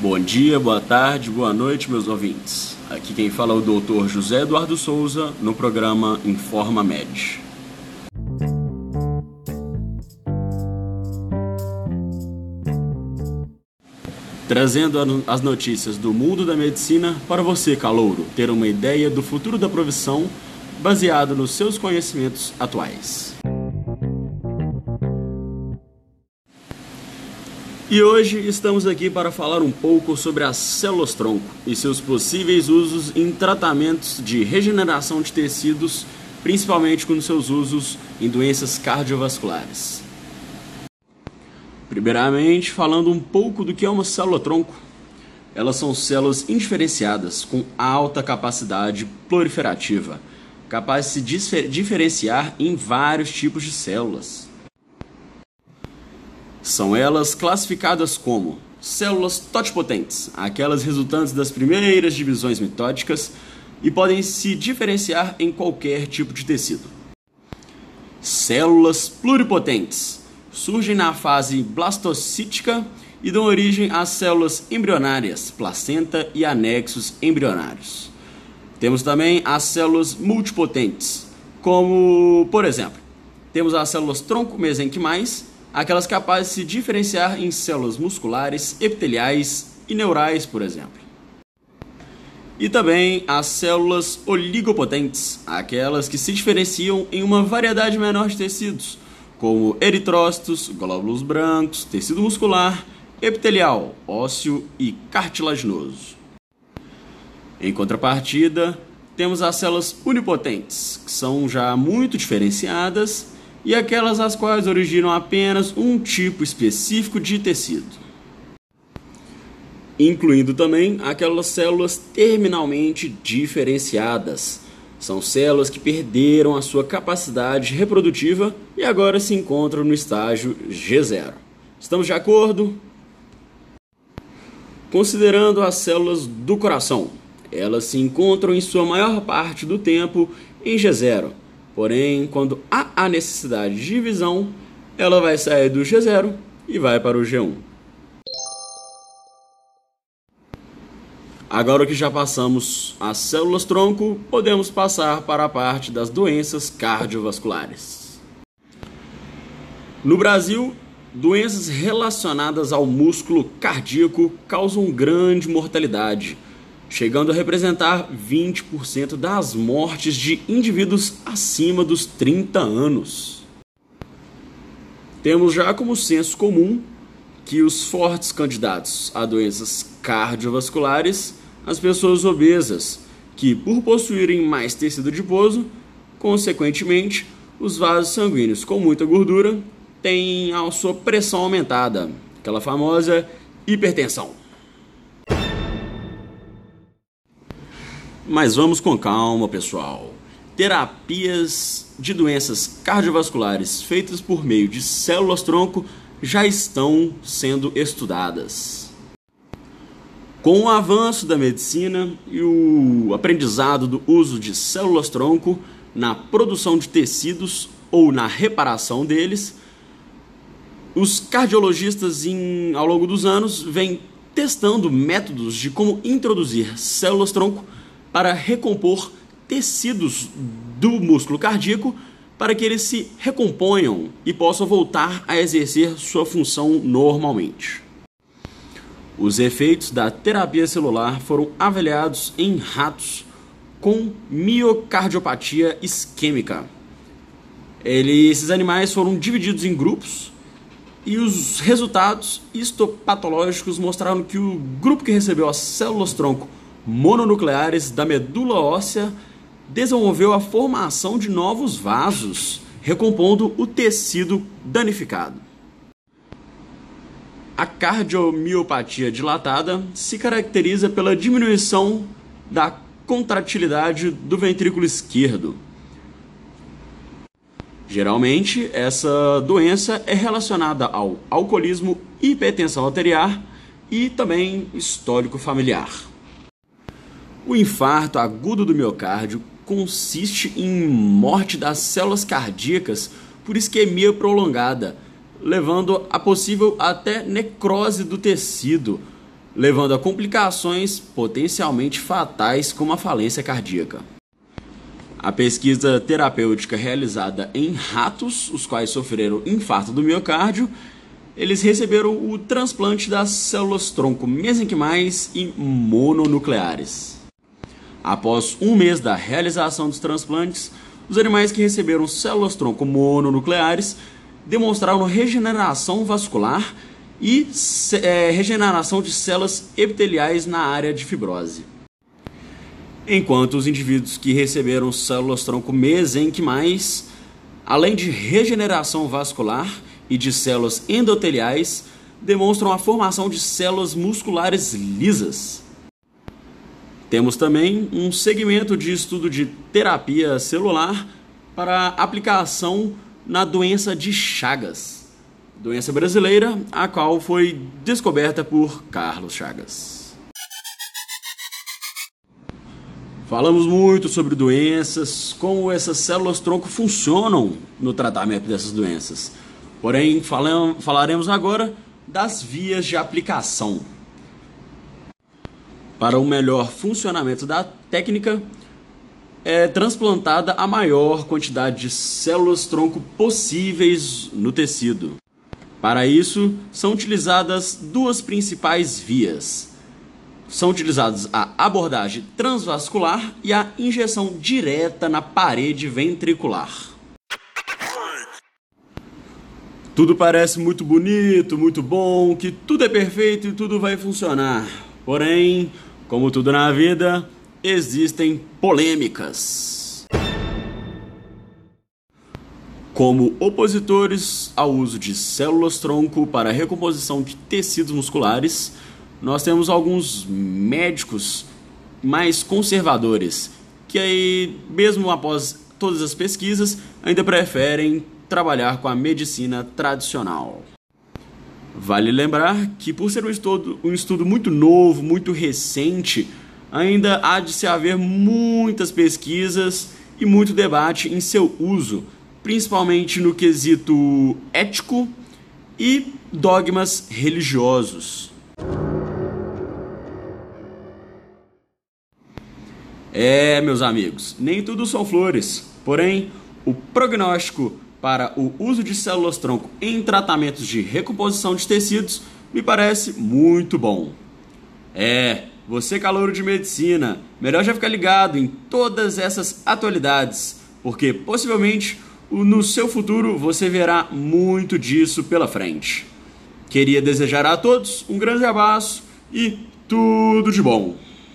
Bom dia, boa tarde, boa noite, meus ouvintes. Aqui quem fala é o Dr. José Eduardo Souza no programa Informa Med. Trazendo as notícias do mundo da medicina para você, calouro, ter uma ideia do futuro da profissão baseado nos seus conhecimentos atuais. E hoje estamos aqui para falar um pouco sobre as células-tronco e seus possíveis usos em tratamentos de regeneração de tecidos, principalmente com seus usos em doenças cardiovasculares. Primeiramente, falando um pouco do que é uma célula-tronco. Elas são células indiferenciadas com alta capacidade proliferativa, capazes de se diferenciar em vários tipos de células. São elas classificadas como células totipotentes, aquelas resultantes das primeiras divisões mitóticas e podem se diferenciar em qualquer tipo de tecido. Células pluripotentes surgem na fase blastocítica e dão origem às células embrionárias, placenta e anexos embrionários. Temos também as células multipotentes, como, por exemplo, temos as células tronco mesenquimais aquelas capazes de se diferenciar em células musculares, epiteliais e neurais, por exemplo. E também as células oligopotentes, aquelas que se diferenciam em uma variedade menor de tecidos, como eritrócitos, glóbulos brancos, tecido muscular, epitelial, ósseo e cartilaginoso. Em contrapartida, temos as células unipotentes, que são já muito diferenciadas e aquelas as quais originam apenas um tipo específico de tecido, incluindo também aquelas células terminalmente diferenciadas. São células que perderam a sua capacidade reprodutiva e agora se encontram no estágio G0. Estamos de acordo? Considerando as células do coração, elas se encontram em sua maior parte do tempo em G0 Porém, quando há a necessidade de divisão, ela vai sair do G0 e vai para o G1. Agora que já passamos as células tronco, podemos passar para a parte das doenças cardiovasculares. No Brasil, doenças relacionadas ao músculo cardíaco causam grande mortalidade chegando a representar 20% das mortes de indivíduos acima dos 30 anos. Temos já como senso comum que os fortes candidatos a doenças cardiovasculares, as pessoas obesas, que por possuírem mais tecido adiposo, consequentemente, os vasos sanguíneos com muita gordura têm a sua pressão aumentada, aquela famosa hipertensão. Mas vamos com calma, pessoal. Terapias de doenças cardiovasculares feitas por meio de células-tronco já estão sendo estudadas. Com o avanço da medicina e o aprendizado do uso de células-tronco na produção de tecidos ou na reparação deles, os cardiologistas, em, ao longo dos anos, vêm testando métodos de como introduzir células-tronco para recompor tecidos do músculo cardíaco para que eles se recomponham e possam voltar a exercer sua função normalmente. Os efeitos da terapia celular foram avaliados em ratos com miocardiopatia isquêmica. Ele, esses animais foram divididos em grupos e os resultados histopatológicos mostraram que o grupo que recebeu as células-tronco mononucleares da medula óssea desenvolveu a formação de novos vasos, recompondo o tecido danificado. A cardiomiopatia dilatada se caracteriza pela diminuição da contratilidade do ventrículo esquerdo. Geralmente, essa doença é relacionada ao alcoolismo, hipertensão arterial e também histórico familiar. O infarto agudo do miocárdio consiste em morte das células cardíacas por isquemia prolongada, levando a possível até necrose do tecido, levando a complicações potencialmente fatais como a falência cardíaca. A pesquisa terapêutica realizada em ratos, os quais sofreram infarto do miocárdio, eles receberam o transplante das células tronco mesenquimais e mononucleares. Após um mês da realização dos transplantes, os animais que receberam células tronco mononucleares demonstraram regeneração vascular e é, regeneração de células epiteliais na área de fibrose. Enquanto os indivíduos que receberam células tronco mesenquimais, além de regeneração vascular e de células endoteliais, demonstram a formação de células musculares lisas. Temos também um segmento de estudo de terapia celular para aplicação na doença de Chagas, doença brasileira, a qual foi descoberta por Carlos Chagas. Falamos muito sobre doenças, como essas células tronco funcionam no tratamento dessas doenças. Porém, falaremos agora das vias de aplicação. Para o melhor funcionamento da técnica, é transplantada a maior quantidade de células tronco possíveis no tecido. Para isso, são utilizadas duas principais vias. São utilizadas a abordagem transvascular e a injeção direta na parede ventricular. Tudo parece muito bonito, muito bom, que tudo é perfeito e tudo vai funcionar. Porém, como tudo na vida, existem polêmicas. Como opositores ao uso de células-tronco para a recomposição de tecidos musculares, nós temos alguns médicos mais conservadores que aí, mesmo após todas as pesquisas, ainda preferem trabalhar com a medicina tradicional. Vale lembrar que, por ser um estudo, um estudo muito novo, muito recente, ainda há de se haver muitas pesquisas e muito debate em seu uso, principalmente no quesito ético e dogmas religiosos. É, meus amigos, nem tudo são flores, porém, o prognóstico para o uso de células-tronco em tratamentos de recomposição de tecidos me parece muito bom. É, você calouro de medicina, melhor já ficar ligado em todas essas atualidades, porque possivelmente no seu futuro você verá muito disso pela frente. Queria desejar a todos um grande abraço e tudo de bom.